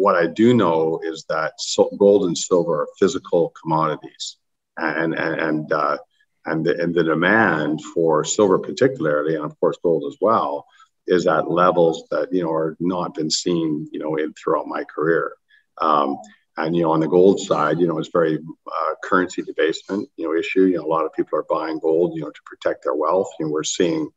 what I do know is that gold and silver are physical commodities, and and and uh, and, the, and the demand for silver particularly, and of course gold as well, is at levels that you know are not been seen you know in throughout my career. Um, and you know, on the gold side, you know, it's very uh, currency debasement, you know, issue. You know, a lot of people are buying gold, you know, to protect their wealth. And we're seeing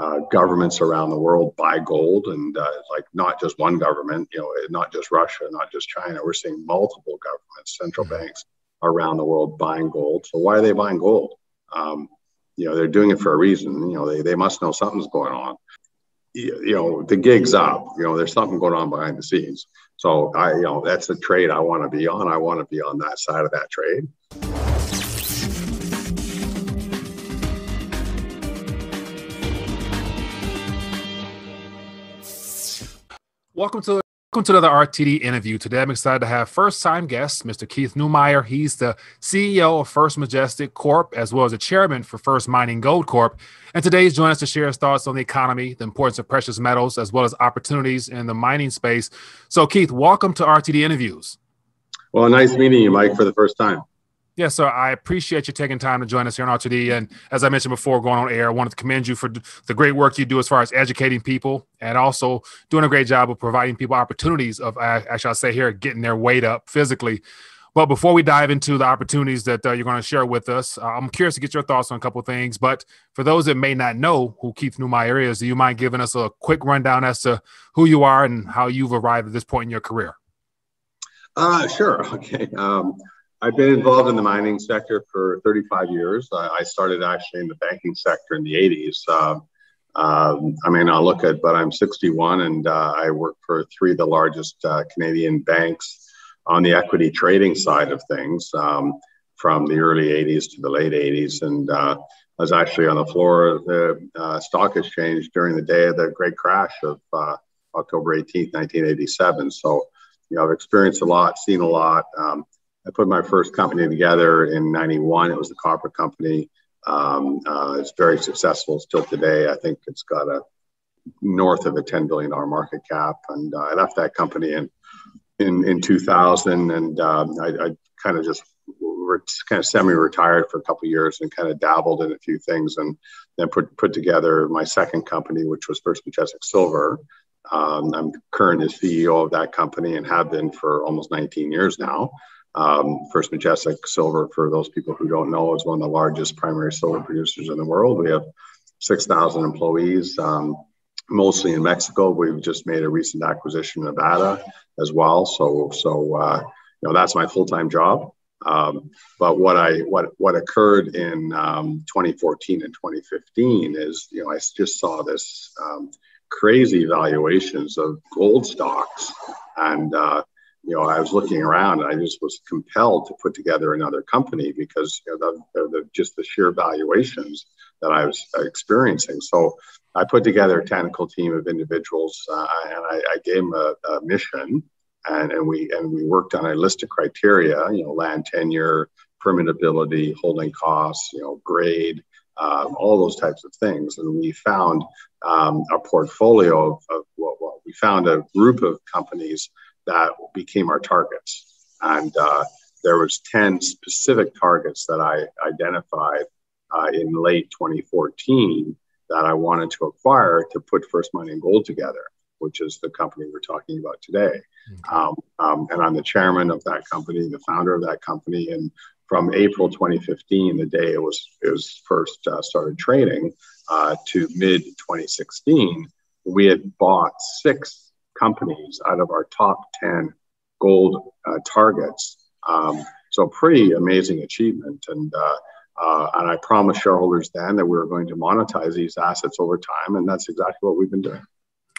uh, governments around the world buy gold, and uh, like not just one government, you know, not just Russia, not just China. We're seeing multiple governments, central mm-hmm. banks around the world buying gold. So why are they buying gold? Um, you know, they're doing it for a reason. You know, they, they must know something's going on. You, you know, the gig's up. You know, there's something going on behind the scenes. So I, you know, that's the trade I want to be on. I want to be on that side of that trade. Welcome to Welcome to another RTD interview. Today, I'm excited to have first time guest, Mr. Keith Neumeyer. He's the CEO of First Majestic Corp, as well as the chairman for First Mining Gold Corp. And today, he's joining us to share his thoughts on the economy, the importance of precious metals, as well as opportunities in the mining space. So, Keith, welcome to RTD interviews. Well, nice meeting you, Mike, for the first time. Yeah, sir. I appreciate you taking time to join us here on RTD. And as I mentioned before, going on air, I wanted to commend you for the great work you do as far as educating people and also doing a great job of providing people opportunities of, actually, I'll say here, getting their weight up physically. But before we dive into the opportunities that uh, you're going to share with us, uh, I'm curious to get your thoughts on a couple things. But for those that may not know who Keith Neumeyer is, do you mind giving us a quick rundown as to who you are and how you've arrived at this point in your career? Uh, sure. Okay. Um, I've been involved in the mining sector for 35 years. I started actually in the banking sector in the 80s. Uh, um, I may not look it, but I'm 61 and uh, I work for three of the largest uh, Canadian banks on the equity trading side of things um, from the early 80s to the late 80s. And uh, I was actually on the floor of the uh, stock exchange during the day of the great crash of uh, October 18th, 1987. So, you know, I've experienced a lot, seen a lot. Um, I put my first company together in 91. It was the Copper Company. Um, uh, it's very successful still today. I think it's got a north of a $10 billion market cap. And uh, I left that company in, in, in 2000 and um, I, I kind of just re- kind of semi-retired for a couple years and kind of dabbled in a few things and then put, put together my second company, which was First Majestic Silver. Um, I'm currently the CEO of that company and have been for almost 19 years now. Um, First Majestic Silver, for those people who don't know, is one of the largest primary silver producers in the world. We have 6,000 employees, um, mostly in Mexico. We've just made a recent acquisition in Nevada as well. So, so uh, you know, that's my full-time job. Um, but what I what what occurred in um, 2014 and 2015 is, you know, I just saw this um, crazy valuations of gold stocks, and uh, you know, I was looking around and I just was compelled to put together another company because you know, the, the, just the sheer valuations that I was experiencing. So I put together a technical team of individuals uh, and I, I, gave them a, a, mission and, and we and we worked on a list of criteria, you know, land tenure, permittability, holding costs, you know, grade, um, all those types of things. And we found um, a portfolio of, of what, what we found a group of companies that became our targets. And uh, there was 10 specific targets that I identified uh, in late 2014 that I wanted to acquire to put First Mining Gold together, which is the company we're talking about today. Okay. Um, um, and I'm the chairman of that company, the founder of that company. And from April 2015, the day it was it was first uh, started trading, uh, to mid 2016, we had bought six companies out of our top 10 gold uh, targets. Um, so pretty amazing achievement. And, uh, uh, and I promised shareholders then that we were going to monetize these assets over time. And that's exactly what we've been doing.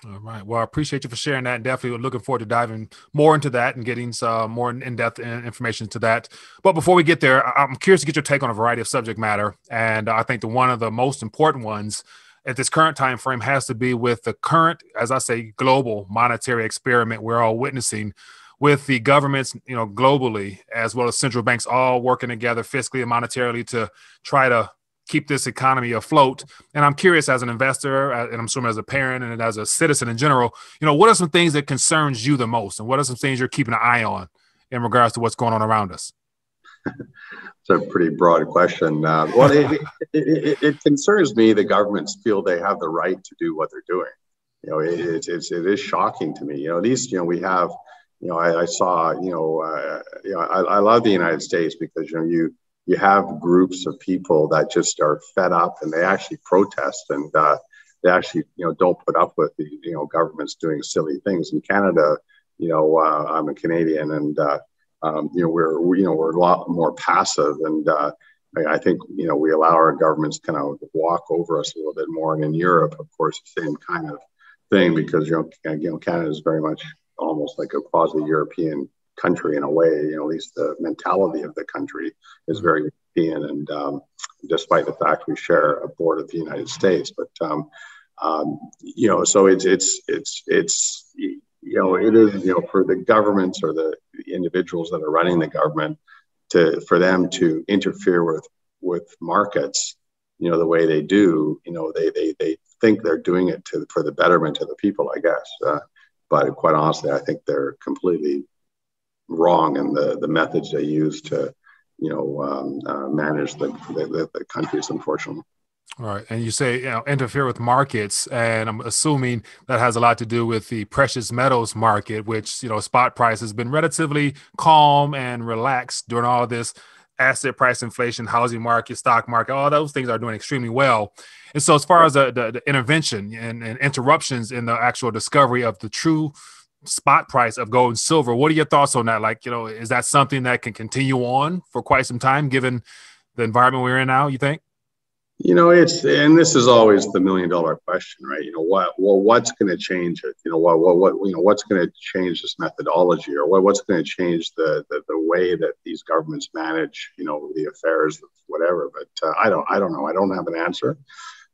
All right. Well, I appreciate you for sharing that. And Definitely looking forward to diving more into that and getting some more in-depth information to that. But before we get there, I'm curious to get your take on a variety of subject matter. And I think the one of the most important ones at this current time frame has to be with the current, as I say, global monetary experiment we're all witnessing with the governments, you know, globally, as well as central banks all working together fiscally and monetarily to try to keep this economy afloat. And I'm curious, as an investor, uh, and I'm assuming as a parent and as a citizen in general, you know, what are some things that concerns you the most, and what are some things you're keeping an eye on in regards to what's going on around us? It's a pretty broad question. Uh, well, it, it, it, it, concerns me that governments feel they have the right to do what they're doing. You know, it, it's, it is shocking to me. You know, at least, you know, we have, you know, I, I saw, you know, uh, you know, I, I love the United States because, you know, you, you have groups of people that just are fed up and they actually protest and uh, they actually, you know, don't put up with the, you know, governments doing silly things. In Canada, you know, uh, I'm a Canadian and, uh, um, you know, we're, we, you know, we're a lot more passive and uh, I, think, you know, we allow our governments kind of walk over us a little bit more. And in Europe, of course, the same kind of thing because, you know, you know Canada is very much almost like a quasi-European country in a way. You know, at least the mentality of the country is very European, and um, despite the fact we share a border with the United States, but um, um, you know, so it's it's it's it's you know it is you know for the governments or the individuals that are running the government to for them to interfere with with markets you know the way they do you know they they, they think they're doing it to for the betterment of the people i guess uh, but quite honestly i think they're completely wrong in the, the methods they use to, you know, um, uh, manage the, the, the countries, unfortunately. All right. And you say, you know, interfere with markets. And I'm assuming that has a lot to do with the precious metals market, which, you know, spot price has been relatively calm and relaxed during all this asset price inflation, housing market, stock market, all those things are doing extremely well. And so, as far as the, the, the intervention and, and interruptions in the actual discovery of the true spot price of gold and silver. What are your thoughts on that? Like, you know, is that something that can continue on for quite some time given the environment we're in now, you think? You know, it's and this is always the million dollar question, right? You know, what well, what's going to change it? You know, what what what you know, what's going to change this methodology, or what, what's going to change the, the the way that these governments manage, you know, the affairs whatever? But uh, I don't I don't know. I don't have an answer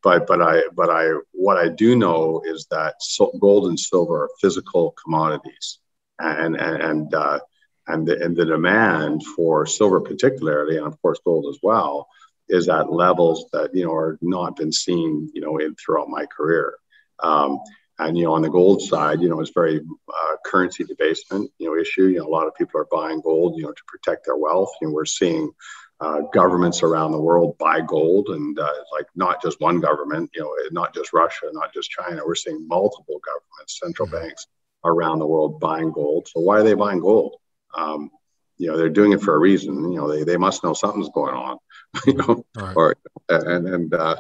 but but I but I what I do know is that so, gold and silver are physical commodities, and and and uh, and, the, and the demand for silver particularly, and of course gold as well, is at levels that you know are not been seen you know in throughout my career. Um, and you know, on the gold side, you know, it's very uh, currency debasement, you know, issue. You know, a lot of people are buying gold, you know, to protect their wealth. And we're seeing uh, governments around the world buy gold, and uh, like not just one government, you know, not just Russia, not just China. We're seeing multiple governments, central mm-hmm. banks around the world buying gold. So why are they buying gold? Um, you know, they're doing it for a reason. You know, they, they must know something's going on. You know, right. or and and uh,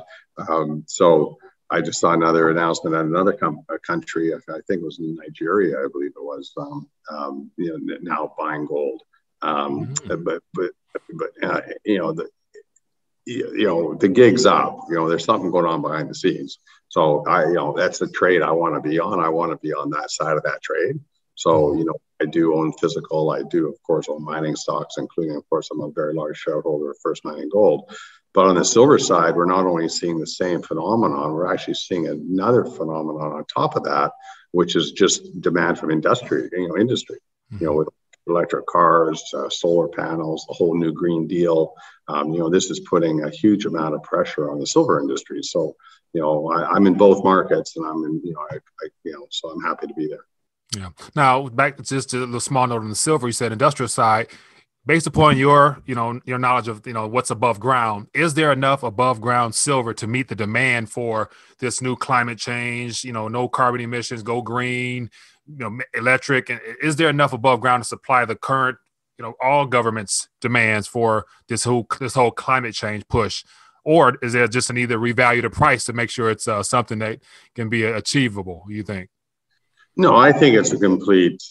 um, so I just saw another announcement at another com- country. I think it was in Nigeria, I believe it was. Um, um, you know, now buying gold. Um, mm-hmm. But but but uh, you know the you know the gig's up. You know there's something going on behind the scenes. So I you know that's the trade I want to be on. I want to be on that side of that trade. So mm-hmm. you know I do own physical. I do of course own mining stocks, including of course I'm a very large shareholder of First Mining Gold. But on the silver side, we're not only seeing the same phenomenon, we're actually seeing another phenomenon on top of that, which is just demand from industry, you know, industry. Mm-hmm. You know, with electric cars, uh, solar panels, the whole new Green Deal. Um, you know, this is putting a huge amount of pressure on the silver industry. So, you know, I, am in both markets, and I'm in, you know, I, I, you know, so I'm happy to be there. Yeah. Now, back to just to the small note on the silver, you said industrial side. Based upon your, you know, your knowledge of, you know, what's above ground, is there enough above ground silver to meet the demand for this new climate change? You know, no carbon emissions, go green, you know electric and is there enough above ground to supply the current you know all governments demands for this whole this whole climate change push or is there just an to revalue the price to make sure it's uh, something that can be achievable you think no, I think it's a complete.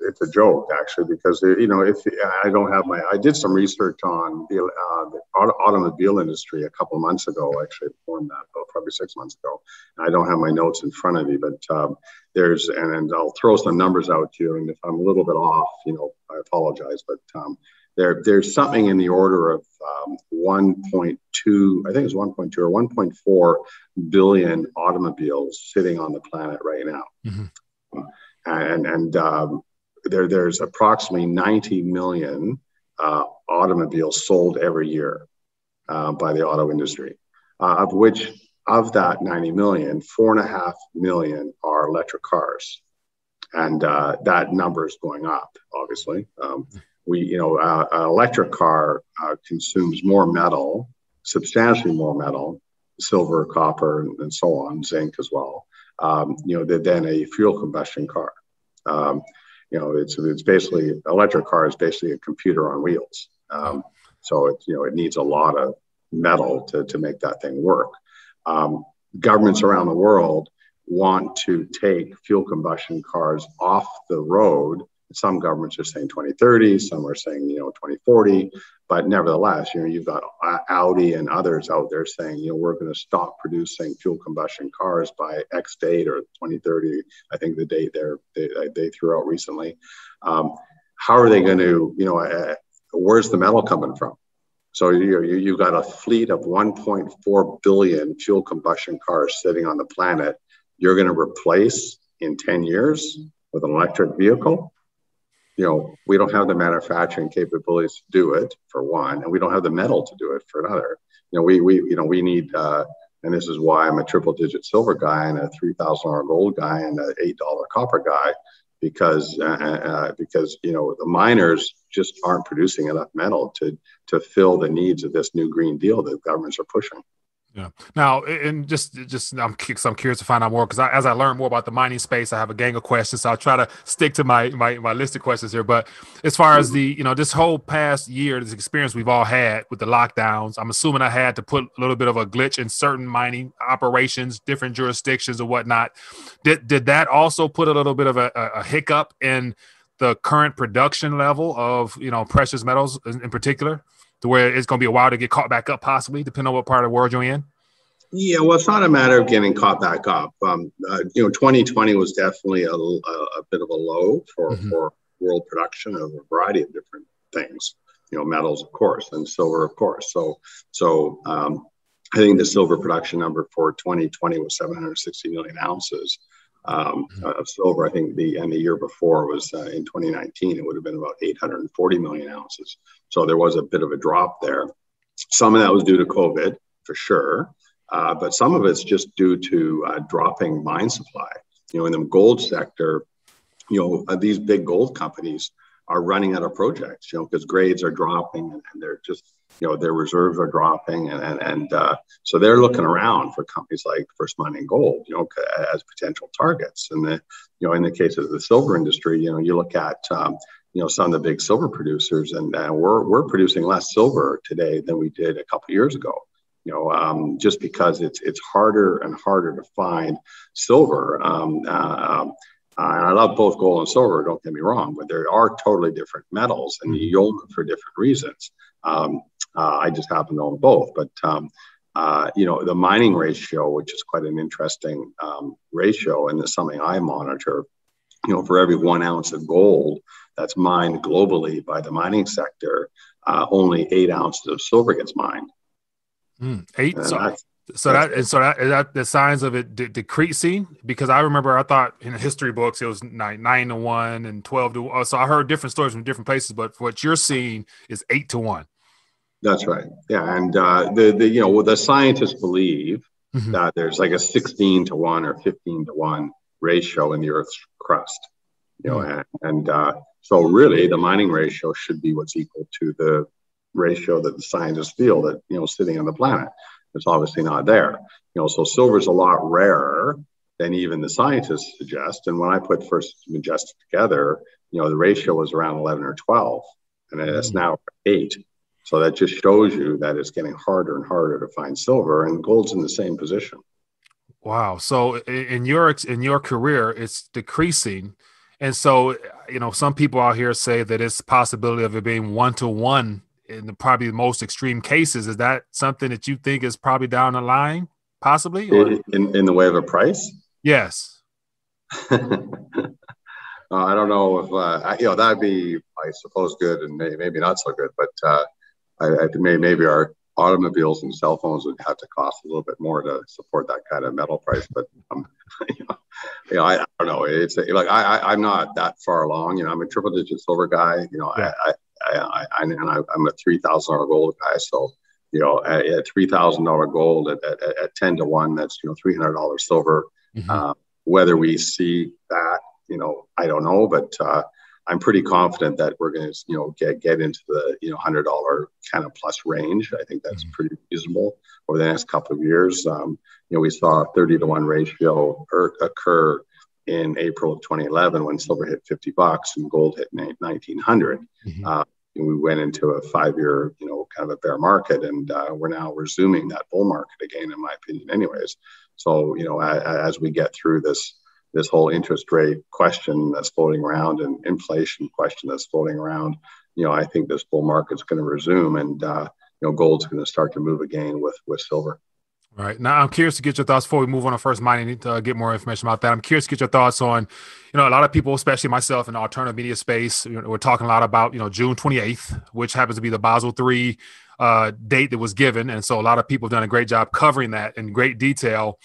It's a joke actually because you know if I don't have my, I did some research on the, uh, the automobile industry a couple months ago. Actually, than that, probably six months ago. I don't have my notes in front of me, but um, there's and, and I'll throw some numbers out to you. And if I'm a little bit off, you know, I apologize. But um, there there's something in the order of um, 1.2, I think it's 1.2 or 1.4 billion automobiles sitting on the planet right now. Mm-hmm and and um, there there's approximately 90 million uh, automobiles sold every year. uh, by the auto industry, uh, of which of that 90 million, four and a half million are electric cars. And uh, that number is going up, obviously. Um, we, you know, uh, an electric car uh, consumes more metal, substantially more metal, silver, copper, and, and so on, zinc as well, um, you know, than a fuel combustion car. Um, you know, it's it's basically electric car is basically a computer on wheels. Um, so it you know it needs a lot of metal to to make that thing work. Um, governments around the world want to take fuel combustion cars off the road some governments are saying 2030, some are saying, you know, 2040. But nevertheless, you know, you've got Audi and others out there saying, you know, we're going to stop producing fuel combustion cars by X date or 2030. I think the date they, they threw out recently. Um, how are they going to, you know, uh, where's the metal coming from? So you, you've got a fleet of 1.4 billion fuel combustion cars sitting on the planet. You're going to replace in 10 years with an electric vehicle you know, we don't have the manufacturing capabilities to do it for one, and we don't have the metal to do it for another. You know, we we you know we need, uh, and this is why I'm a triple digit silver guy and a three thousand dollar gold guy and an eight dollar copper guy, because uh, uh, because you know the miners just aren't producing enough metal to to fill the needs of this new green deal that governments are pushing. Yeah. Now, and just just I'm I'm curious to find out more because as I learn more about the mining space, I have a gang of questions. So I'll try to stick to my my my list of questions here. But as far as mm-hmm. the you know this whole past year, this experience we've all had with the lockdowns, I'm assuming I had to put a little bit of a glitch in certain mining operations, different jurisdictions or whatnot. Did did that also put a little bit of a, a hiccup in the current production level of you know precious metals in, in particular? To where it's going to be a while to get caught back up, possibly, depending on what part of the world you're in? Yeah, well, it's not a matter of getting caught back up. Um, uh, you know, 2020 was definitely a, a, a bit of a low for, mm-hmm. for world production of a variety of different things. You know, metals, of course, and silver, of course. So, so um, I think the silver production number for 2020 was 760 million ounces um, mm-hmm. of silver. I think the and the year before was uh, in 2019. It would have been about 840 million ounces. So there was a bit of a drop there. Some of that was due to COVID, for sure, uh, but some of it's just due to uh, dropping mine supply. You know, in the gold sector, you know, uh, these big gold companies are running out of projects. You know, because grades are dropping and, and they're just you know their reserves are dropping and and, and uh, so they're looking around for companies like first mining gold you know as potential targets. And the you know in the case of the silver industry you know you look at um, you know some of the big silver producers and uh, we're we're producing less silver today than we did a couple years ago. You know um, just because it's it's harder and harder to find silver um, uh, um, uh, and I love both gold and silver, don't get me wrong, but there are totally different metals and you own them for different reasons. Um, uh, I just happen to own both. But um, uh, you know, the mining ratio, which is quite an interesting um, ratio, and it's something I monitor. You know, for every one ounce of gold that's mined globally by the mining sector, uh, only eight ounces of silver gets mined. Mm, eight. so, so that and so that is that the signs of it de- decreasing because I remember I thought in the history books it was nine nine to one and twelve to. Uh, so I heard different stories from different places, but what you're seeing is eight to one. That's right. Yeah, and uh, the the you know the scientists believe mm-hmm. that there's like a 16 to one or 15 to one ratio in the Earth's crust. You know, mm-hmm. and, and uh, so really the mining ratio should be what's equal to the ratio that the scientists feel that you know sitting on the planet. It's obviously not there. You know, so silver is a lot rarer than even the scientists suggest. And when I put first Majestic together, you know, the ratio was around 11 or 12, and it's mm-hmm. now eight. So that just shows you that it's getting harder and harder to find silver, and gold's in the same position. Wow. So in your in your career, it's decreasing, and so you know some people out here say that it's possibility of it being one to one in the probably the most extreme cases. Is that something that you think is probably down the line, possibly? In in the way of a price? Yes. uh, I don't know if uh, you know that'd be, I suppose, good and maybe not so good, but. Uh, I, I may, maybe our automobiles and cell phones would have to cost a little bit more to support that kind of metal price. But um, you, know, you know, I, I, don't know. It's like I, I, am not that far along. You know, I'm a triple digit silver guy. You know, yeah. I, I, I, I, and I, am a three thousand dollar gold guy. So you know, at, at three thousand dollar gold at, at, at, ten to one, that's you know three hundred dollars silver. Mm-hmm. Uh, whether we see that, you know, I don't know, but uh, I'm pretty confident that we're going to, you know, get get into the you know hundred dollar kind of plus range. I think that's mm-hmm. pretty reasonable over the next couple of years. Um, you know, we saw a 30 to one ratio occur in April of 2011 when silver hit 50 bucks and gold hit 1900. Mm-hmm. Uh, we went into a five-year, you know, kind of a bear market, and uh, we're now resuming that bull market again, in my opinion, anyways. So, you know, as, as we get through this this whole interest rate question that's floating around and inflation question that's floating around, you know, I think this bull market's going to resume, and uh, you know, gold's going to start to move again with with silver. Right now, I'm curious to get your thoughts before we move on to first mining. To uh, get more information about that. I'm curious to get your thoughts on, you know, a lot of people, especially myself in the alternative media space, you know, we're talking a lot about, you know, June 28th, which happens to be the Basel three uh, date that was given, and so a lot of people have done a great job covering that in great detail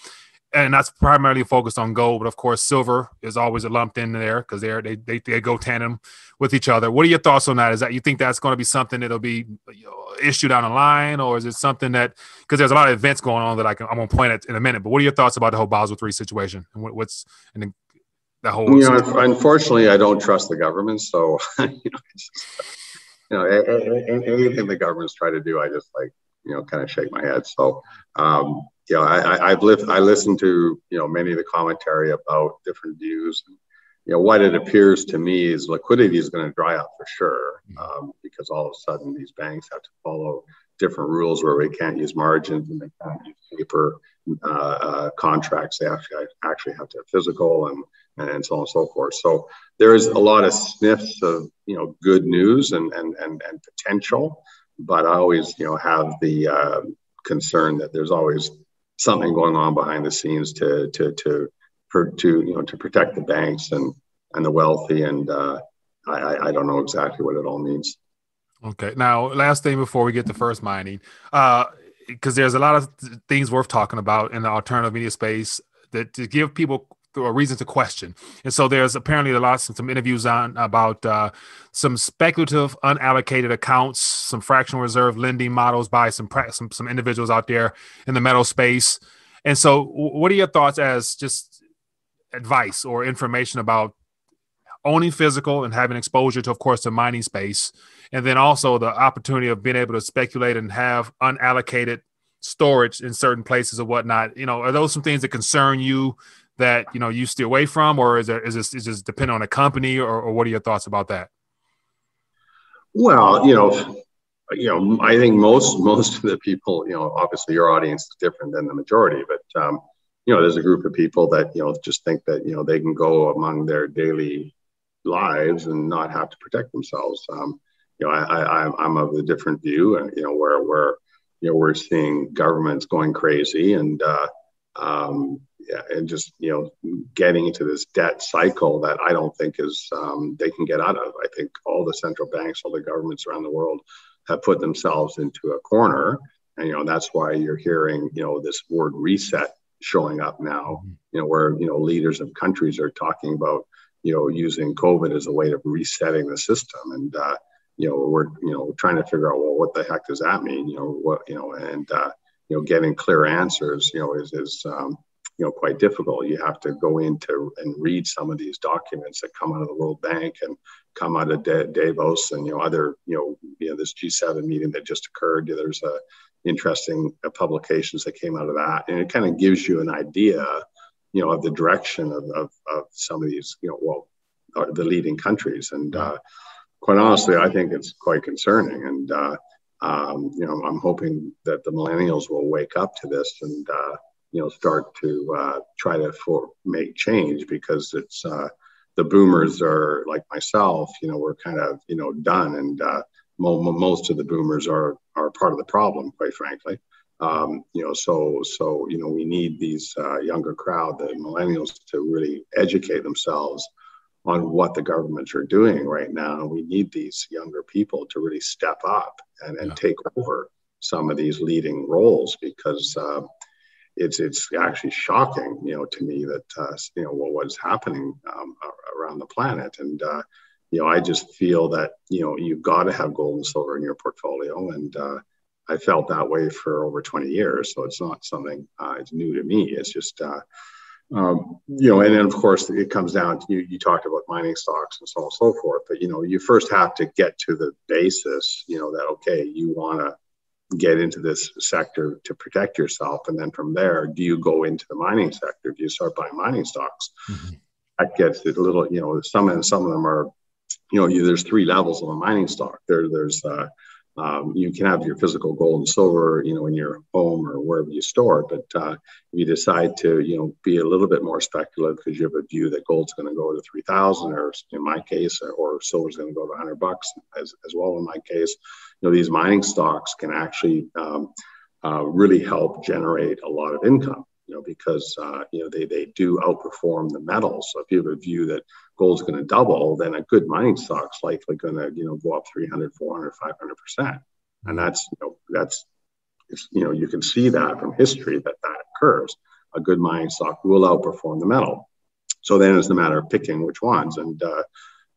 and that's primarily focused on gold, but of course, silver is always lumped in there because they're they, they they go tandem with each other. What are your thoughts on that? Is that you think that's going to be something that'll be you know, issued down the line, or is it something that because there's a lot of events going on that I can I'm gonna point at in a minute. But what are your thoughts about the whole Basel three situation and what, what's and the, the whole? You know, unfortunately, I don't trust the government, so you know, just, you know, anything the government's try to do, I just like you know kind of shake my head. So. Um, you know, I, I've lived, I listened to, you know, many of the commentary about different views. And, you know, what it appears to me is liquidity is going to dry up for sure, um, because all of a sudden these banks have to follow different rules where they can't use margins and they can't use paper uh, uh, contracts. They actually actually have to have physical and and so on and so forth. So there is a lot of sniffs of you know good news and and and, and potential, but I always you know have the uh, concern that there's always something going on behind the scenes to to to for, to you know to protect the banks and and the wealthy and uh, I, I don't know exactly what it all means. Okay. Now, last thing before we get to first mining, because uh, there's a lot of things worth talking about in the alternative media space that to give people a reason to question. And so there's apparently a lot some interviews on about uh, some speculative unallocated accounts, some fractional reserve lending models by some some some individuals out there in the metal space. And so, what are your thoughts as just advice or information about owning physical and having exposure to, of course, the mining space, and then also the opportunity of being able to speculate and have unallocated storage in certain places or whatnot? You know, are those some things that concern you? That you know you stay away from, or is there is this is this depend on a company, or, or what are your thoughts about that? Well, you know, you know, I think most most of the people, you know, obviously your audience is different than the majority, but um, you know, there's a group of people that you know just think that you know they can go among their daily lives and not have to protect themselves. Um, you know, I, I I'm of a different view, and you know, where where you know we're seeing governments going crazy and uh, um, and just you know getting into this debt cycle that I don't think is um, they can get out of. I think all the central banks, all the governments around the world have put themselves into a corner, and you know that's why you're hearing you know this word reset showing up now. Mm-hmm. You know where you know leaders of countries are talking about you know using COVID as a way of resetting the system, and uh, you know we're you know trying to figure out well what the heck does that mean? You know what you know and uh, you know getting clear answers you know is is um, you know quite difficult. You have to go into and read some of these documents that come out of the World Bank and come out of Davos and you know other you know you know this G7 meeting that just occurred. There's a interesting uh, publications that came out of that, and it kind of gives you an idea, you know, of the direction of, of, of some of these you know well uh, the leading countries and. Uh, quite honestly, I think it's quite concerning, and uh, um, you know, I'm hoping that the millennials will wake up to this and uh, you know start to uh, try to for make change because it's uh, the boomers are like myself you know we're kind of you know done and uh, mo- most of the boomers are are part of the problem quite frankly um, you know so so you know we need these uh, younger crowd the millennials to really educate themselves on what the governments are doing right now we need these younger people to really step up and, and yeah. take over some of these leading roles because uh, it's it's actually shocking, you know, to me that uh, you know what was happening um, around the planet, and uh, you know, I just feel that you know you've got to have gold and silver in your portfolio, and uh, I felt that way for over 20 years. So it's not something uh, it's new to me. It's just, uh, um, you know, and then of course it comes down to you, you talked about mining stocks and so on and so forth, but you know, you first have to get to the basis, you know, that, okay, you want to get into this sector to protect yourself. And then from there, do you go into the mining sector? Do you start buying mining stocks? Mm-hmm. That gets a little, you know, some and some of them are, you know, you, there's three levels of a mining stock. There, there's uh, um, you can have your physical gold and silver, you know, in your home or wherever you store it. But uh, if you decide to, you know, be a little bit more speculative because you have a view that gold's going to go to 3,000 or in my case, or silver's going to go to 100 bucks as, as well in my case. You know, these mining stocks can actually um, uh, really help generate a lot of income you know, because uh, you know they they do outperform the metals. So if you have a view that gold's going to double, then a good mining stock's likely going to you know go up 300, 400, 500 percent, and that's you know that's you know you can see that from history that that occurs. A good mining stock will outperform the metal. So then it's a matter of picking which ones, and uh,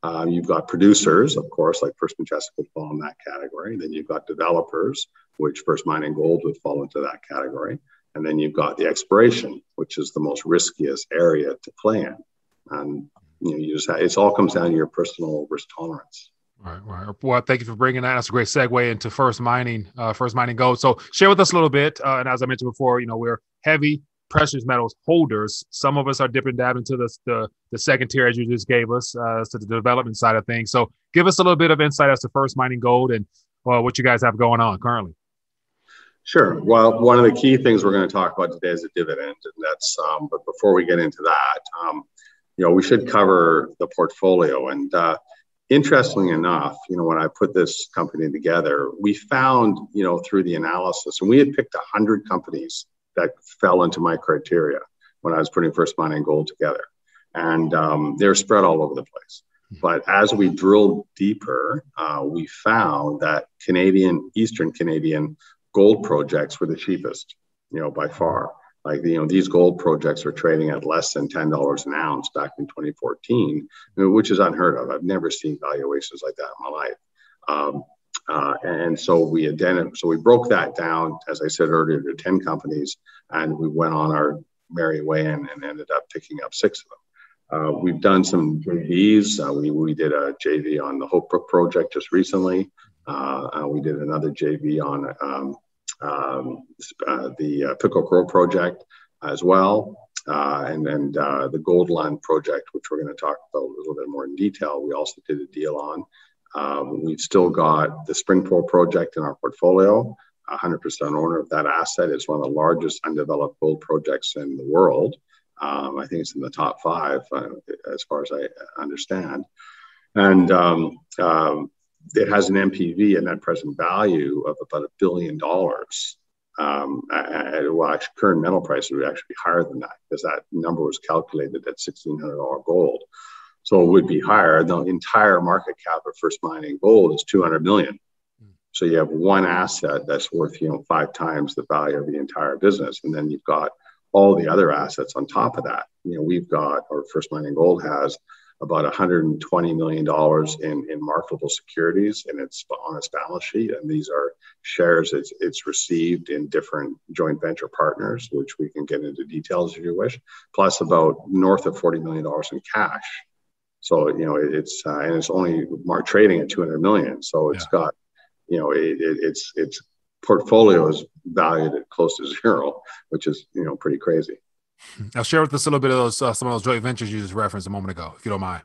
uh, you've got producers, of course, like First Majestic would fall in that category. Then you've got developers, which First Mining Gold would fall into that category. And then you've got the exploration, which is the most riskiest area to play in. And you know, you just all comes down to your personal risk tolerance. Right, right. Well, thank you for bringing that. That's a great segue into first mining, uh, first mining gold. So, share with us a little bit. Uh, and as I mentioned before, you know, we're heavy precious metals holders. Some of us are dipping down into the, the, the second tier, as you just gave us, uh, to the development side of things. So, give us a little bit of insight as to first mining gold and uh, what you guys have going on currently. Sure. Well, one of the key things we're going to talk about today is a dividend, and that's. Um, but before we get into that, um, you know, we should cover the portfolio. And uh, interestingly enough, you know, when I put this company together, we found, you know, through the analysis, and we had picked hundred companies that fell into my criteria when I was putting First Mining Gold together, and um, they're spread all over the place. But as we drilled deeper, uh, we found that Canadian, Eastern Canadian gold projects were the cheapest, you know, by far. Like, you know, these gold projects were trading at less than $10 an ounce back in 2014, which is unheard of. I've never seen valuations like that in my life. Um, uh, and so we identified, so we broke that down, as I said earlier, to 10 companies, and we went on our merry way and, and ended up picking up six of them. Uh, we've done some JVs. Uh, we, we did a JV on the Hope Brook project just recently. Uh, uh, we did another JV on um, um, uh, the uh, Pickle Crow project as well. Uh, and then the Goldlund project, which we're going to talk about a little bit more in detail, we also did a deal on. Um, we've still got the Springpole project in our portfolio. 100% owner of that asset. It's one of the largest undeveloped gold projects in the world. Um, I think it's in the top five, uh, as far as I understand. And um, um, it has an NPV, a net present value of about a billion dollars. Um, well, actually, current metal prices would actually be higher than that because that number was calculated at $1,600 gold. So it would be higher. The entire market cap of First Mining Gold is 200 million. So you have one asset that's worth, you know, five times the value of the entire business, and then you've got all the other assets on top of that. You know, we've got, or First Mining Gold has, about 120 million dollars in, in marketable securities and it's on its balance sheet. And these are shares it's, it's received in different joint venture partners which we can get into details if you wish plus about north of 40 million dollars in cash. So you know it's uh, and it's only mark trading at 200 million. So it's yeah. got you know it, it, it's it's portfolio is valued at close to zero which is you know pretty crazy now, share with us a little bit of those uh, some of those joint ventures you just referenced a moment ago, if you don't mind.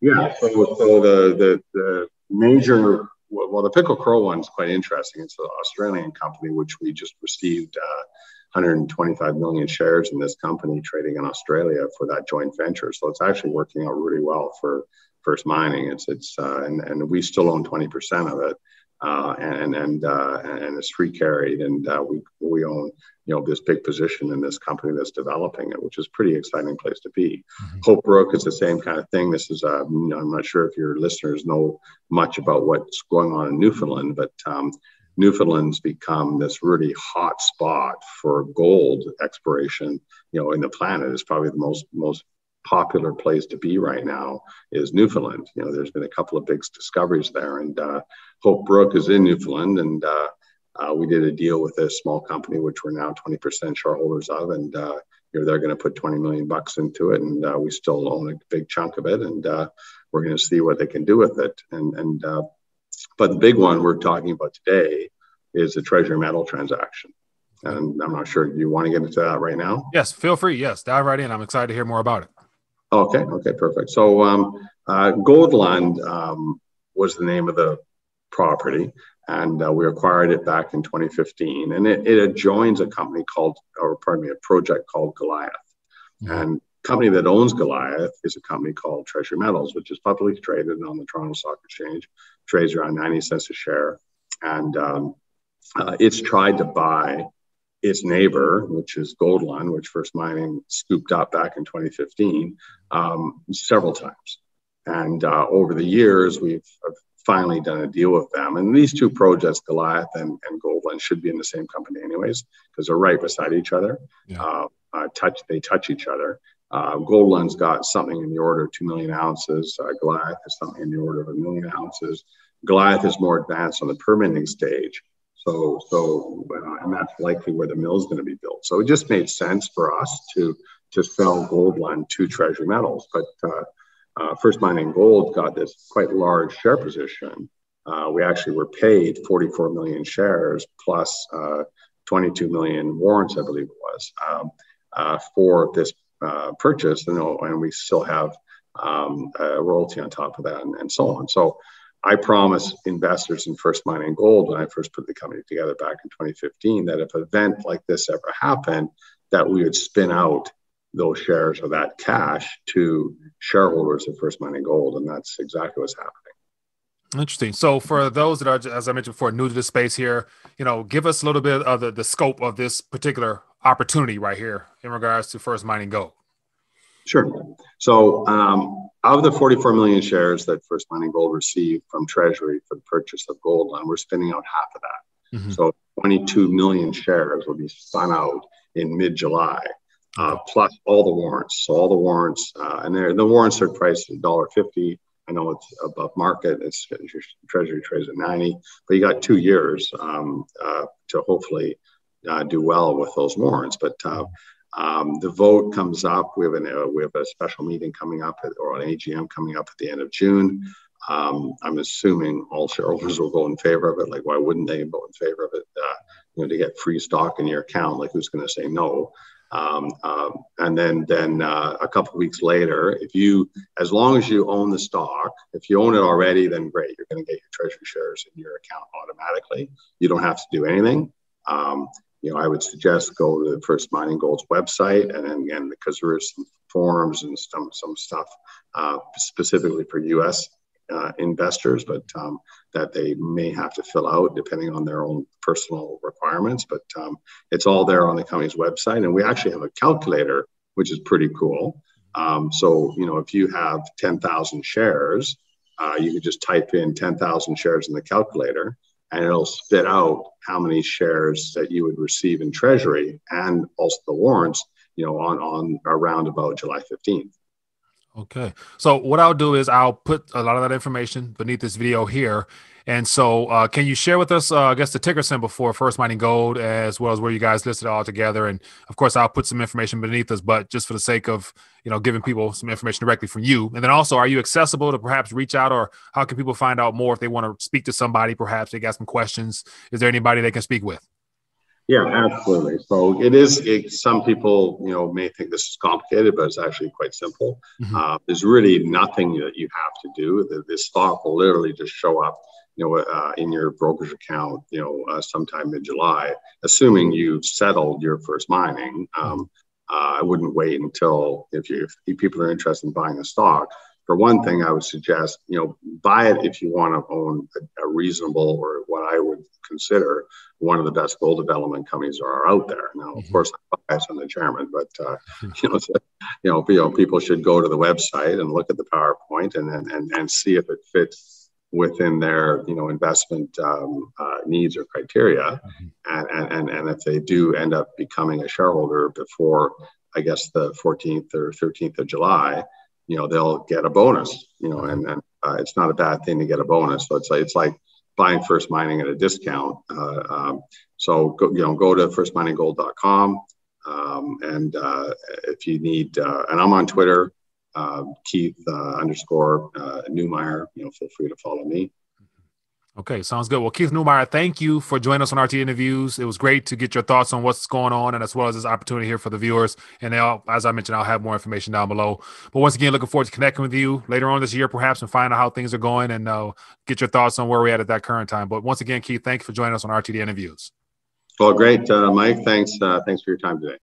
Yeah. So, so the, the the major well, the Pickle Crow one's quite interesting. It's an Australian company which we just received uh, 125 million shares in this company trading in Australia for that joint venture. So it's actually working out really well for First Mining. It's it's uh, and and we still own 20% of it uh, and and uh, and it's free carried, and uh, we we own you know this big position in this company that's developing it, which is a pretty exciting place to be. Mm-hmm. Hope Brook is the same kind of thing. This is uh, you know, I'm not sure if your listeners know much about what's going on in Newfoundland, but um, Newfoundland's become this really hot spot for gold exploration. You know, in the planet, it's probably the most most popular place to be right now is Newfoundland. You know, there's been a couple of big discoveries there, and uh, Hope Brook is in Newfoundland, and uh, uh, we did a deal with a small company, which we're now 20% shareholders of, and uh, you know, they're going to put 20 million bucks into it, and uh, we still own a big chunk of it, and uh, we're going to see what they can do with it. And and but the big one we're talking about today is the Treasure metal transaction. And I'm not sure. You want to get into that right now? Yes, feel free. Yes, dive right in. I'm excited to hear more about it. Okay. Okay. Perfect. So, um, uh, Goldlund um, was the name of the property, and uh, we acquired it back in 2015. And it, it adjoins a company called, or pardon me, a project called Goliath. Mm-hmm. And company that owns Goliath is a company called Treasury Metals, which is publicly traded on the Toronto Stock Exchange, trades around 90 cents a share. And um, uh, it's tried to buy its neighbor, which is Goldlund, which First Mining scooped up back in 2015, um, several times. And uh, over the years, we've finally done a deal with them. And these two projects, Goliath and, and Goldlund, should be in the same company anyways, because they're right beside each other. Yeah. Uh, uh, touch, they touch each other. Uh, Goldlund's got something in the order of 2 million ounces. Uh, Goliath has something in the order of a million ounces. Goliath is more advanced on the permitting stage. So, so, uh, and that's likely where the mill is going to be built. So it just made sense for us to to sell Goldlund to Treasury Metals. But uh, uh, First Mining Gold got this quite large share position. Uh, we actually were paid 44 million shares plus uh, 22 million warrants, I believe it was, um, uh, for this purchase. And, and we still have um, a royalty on top of that, and, and so on. So I promised investors in First Mining Gold when I first put the company together back in 2015 that if an event like this ever happened, that we would spin out those shares or that cash to shareholders of First Mining Gold, and that's exactly what's happening. Interesting. So, for those that are, as I mentioned before, new to the space here, you know, give us a little bit of the, the scope of this particular opportunity right here in regards to First Mining Gold. Sure. So, um, of the 44 million shares that First Mining Gold received from Treasury for the purchase of Goldlund, we're spinning out half of that. Mm-hmm. So, 22 million shares will be spun out in mid July, uh, plus all the warrants. So, all the warrants, uh, and the warrants are priced at $1.50. I know it's above market. It's Treasury trades at 90, but you got two years um, uh, to hopefully uh, do well with those warrants. But uh, um, the vote comes up. We have, an, uh, we have a special meeting coming up at, or an AGM coming up at the end of June. Um, I'm assuming all shareholders will vote in favor of it. Like, why wouldn't they vote in favor of it? Uh, you know, to get free stock in your account, like who's going to say no? Um, um, and then, then uh, a couple weeks later, if you, as long as you own the stock, if you own it already, then great, you're going to get your treasury shares in your account automatically. You don't have to do anything. You know, I would suggest go to the First Mining Gold's website, and then again, because there is some forms and some some stuff uh, specifically for U.S. Uh, investors, but um, that they may have to fill out depending on their own personal requirements. But um, it's all there on the company's website, and we actually have a calculator, which is pretty cool. Um, so you know, if you have ten thousand shares, uh, you could just type in ten thousand shares in the calculator and it'll spit out how many shares that you would receive in treasury and also the warrants you know on on around about july 15th okay so what i'll do is i'll put a lot of that information beneath this video here and so, uh, can you share with us, uh, I guess, the ticker symbol for First Mining Gold, as well as where you guys listed all together? And of course, I'll put some information beneath us, but just for the sake of you know giving people some information directly from you. And then also, are you accessible to perhaps reach out, or how can people find out more if they want to speak to somebody? Perhaps they got some questions. Is there anybody they can speak with? Yeah, absolutely. So it is. It, some people, you know, may think this is complicated, but it's actually quite simple. Mm-hmm. Uh, there's really nothing that you have to do. This stock will literally just show up you know, uh, in your brokerage account, you know, uh, sometime in July, assuming you've settled your first mining. Um, uh, I wouldn't wait until if you if people are interested in buying a stock. For one thing, I would suggest you know buy it if you want to own a, a reasonable or what I would consider one of the best gold development companies are out there. Now, of mm-hmm. course, I'm biased on the chairman, but uh, you know, so, you know, you know, people should go to the website and look at the PowerPoint and and and, and see if it fits within their you know investment um, uh, needs or criteria mm-hmm. and, and and if they do end up becoming a shareholder before i guess the 14th or 13th of july you know they'll get a bonus you know and, and uh, it's not a bad thing to get a bonus so it's like it's like buying First Mining at a discount. Uh, um, so go, you know, go to firstmininggold.com. Um, and uh, if you need, uh, and I'm on Twitter, uh, Keith uh, underscore Neumeyer. You know, feel free to follow me. Okay, sounds good. Well, Keith Neumeyer, thank you for joining us on RT Interviews. It was great to get your thoughts on what's going on and as well as this opportunity here for the viewers. And I'll, as I mentioned, I'll have more information down below. But once again, looking forward to connecting with you later on this year, perhaps, and find out how things are going and uh, get your thoughts on where we're at at that current time. But once again, Keith, thank you for joining us on RTD Interviews. Well, great, uh, Mike. Thanks. Uh, thanks for your time today.